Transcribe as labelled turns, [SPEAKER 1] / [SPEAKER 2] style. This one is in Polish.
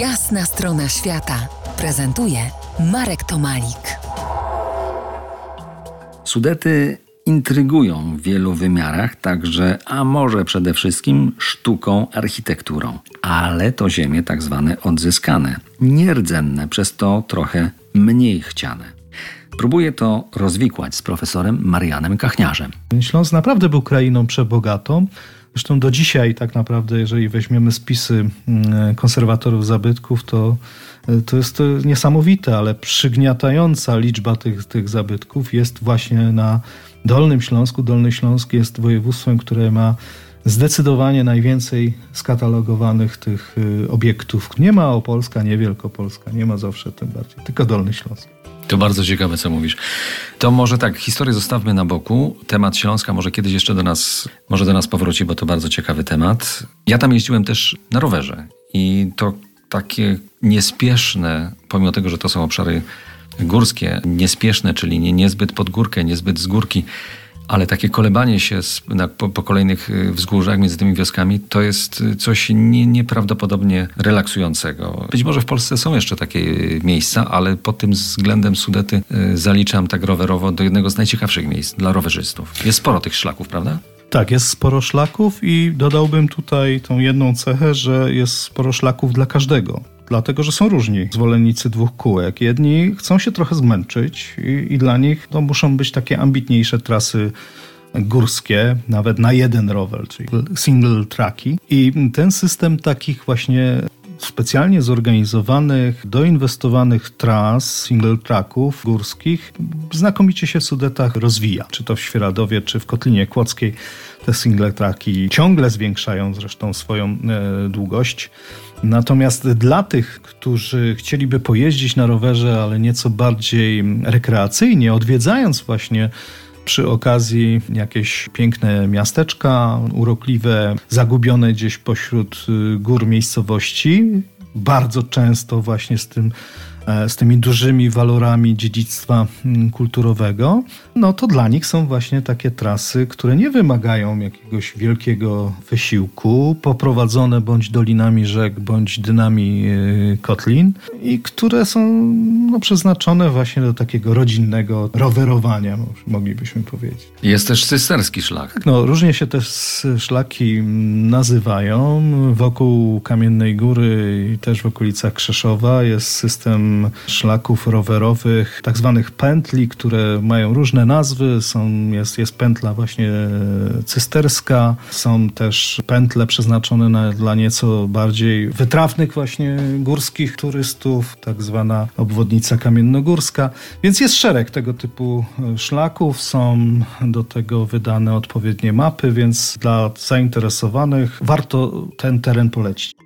[SPEAKER 1] Jasna strona świata prezentuje Marek Tomalik.
[SPEAKER 2] Sudety intrygują w wielu wymiarach, także, a może przede wszystkim sztuką, architekturą. Ale to ziemie tak zwane odzyskane, nierdzenne, przez to trochę mniej chciane. Próbuję to rozwikłać z profesorem Marianem Kachniarzem.
[SPEAKER 3] Śląsk naprawdę był krainą przebogatą. Zresztą do dzisiaj tak naprawdę, jeżeli weźmiemy spisy mm, konserwatorów zabytków, to, to jest to niesamowite, ale przygniatająca liczba tych, tych zabytków jest właśnie na Dolnym Śląsku. Dolny Śląsk jest województwem, które ma zdecydowanie najwięcej skatalogowanych tych y, obiektów. Nie ma Opolska, nie Wielkopolska, nie ma zawsze tym bardziej, tylko Dolny Śląsk.
[SPEAKER 2] To bardzo ciekawe, co mówisz. To może tak, historię zostawmy na boku. Temat Śląska może kiedyś jeszcze do nas, może do nas powróci, bo to bardzo ciekawy temat. Ja tam jeździłem też na rowerze i to takie niespieszne, pomimo tego, że to są obszary górskie, niespieszne, czyli nie, niezbyt pod górkę, niezbyt z górki, ale takie kolebanie się na, po, po, kolejnych y, wzgórzach między tymi wioskami to jest y, coś nie, nieprawdopodobnie relaksującego. Być może w Polsce są jeszcze takie y, miejsca, ale pod tym względem Sudety zaliczam tak rowerowo do jednego z najciekawszych miejsc dla rowerzystów. Jest sporo tych szlaków, prawda?
[SPEAKER 3] Tak, jest sporo szlaków i dodałbym tutaj tą jedną cechę, że jest sporo szlaków dla każdego dlatego że są różni zwolennicy dwóch kółek. Jedni chcą się trochę zmęczyć i, i dla nich to muszą być takie ambitniejsze trasy górskie, nawet na jeden rower, czyli single tracki. I ten system takich właśnie specjalnie zorganizowanych, doinwestowanych tras, single tracków górskich znakomicie się w Sudetach rozwija. Czy to w Świeradowie, czy w Kotlinie Kłodzkiej te single tracki ciągle zwiększają zresztą swoją e, długość. Natomiast dla tych, którzy chcieliby pojeździć na rowerze, ale nieco bardziej rekreacyjnie, odwiedzając właśnie przy okazji jakieś piękne miasteczka, urokliwe, zagubione gdzieś pośród y, gór miejscowości, bardzo często właśnie z tym z tymi dużymi walorami dziedzictwa mm, kulturowego, no to dla nich są właśnie takie trasy, które nie wymagają jakiegoś wielkiego wysiłku, poprowadzone bądź dolinami rzek, bądź dynami e, kotlin i które są no, przeznaczone właśnie do takiego rodzinnego rowerowania, moglibyśmy powiedzieć.
[SPEAKER 2] Jest też cysterski szlak.
[SPEAKER 3] Tak, no, różnie się te szlaki nazywają. Wokół Kamiennej Góry i też w okolicach Krzeszowa jest system szlaków rowerowych, tak zwanych pętli, które mają różne nazwy. Są, jest, jest pętla właśnie cysterska, są też pętle przeznaczone na, dla nieco bardziej wytrawnych właśnie górskich turystów, tak zwana obwodnica kamiennogórska. Więc jest szereg tego typu szlaków, są do tego wydane odpowiednie mapy, więc dla zainteresowanych warto ten teren polecić.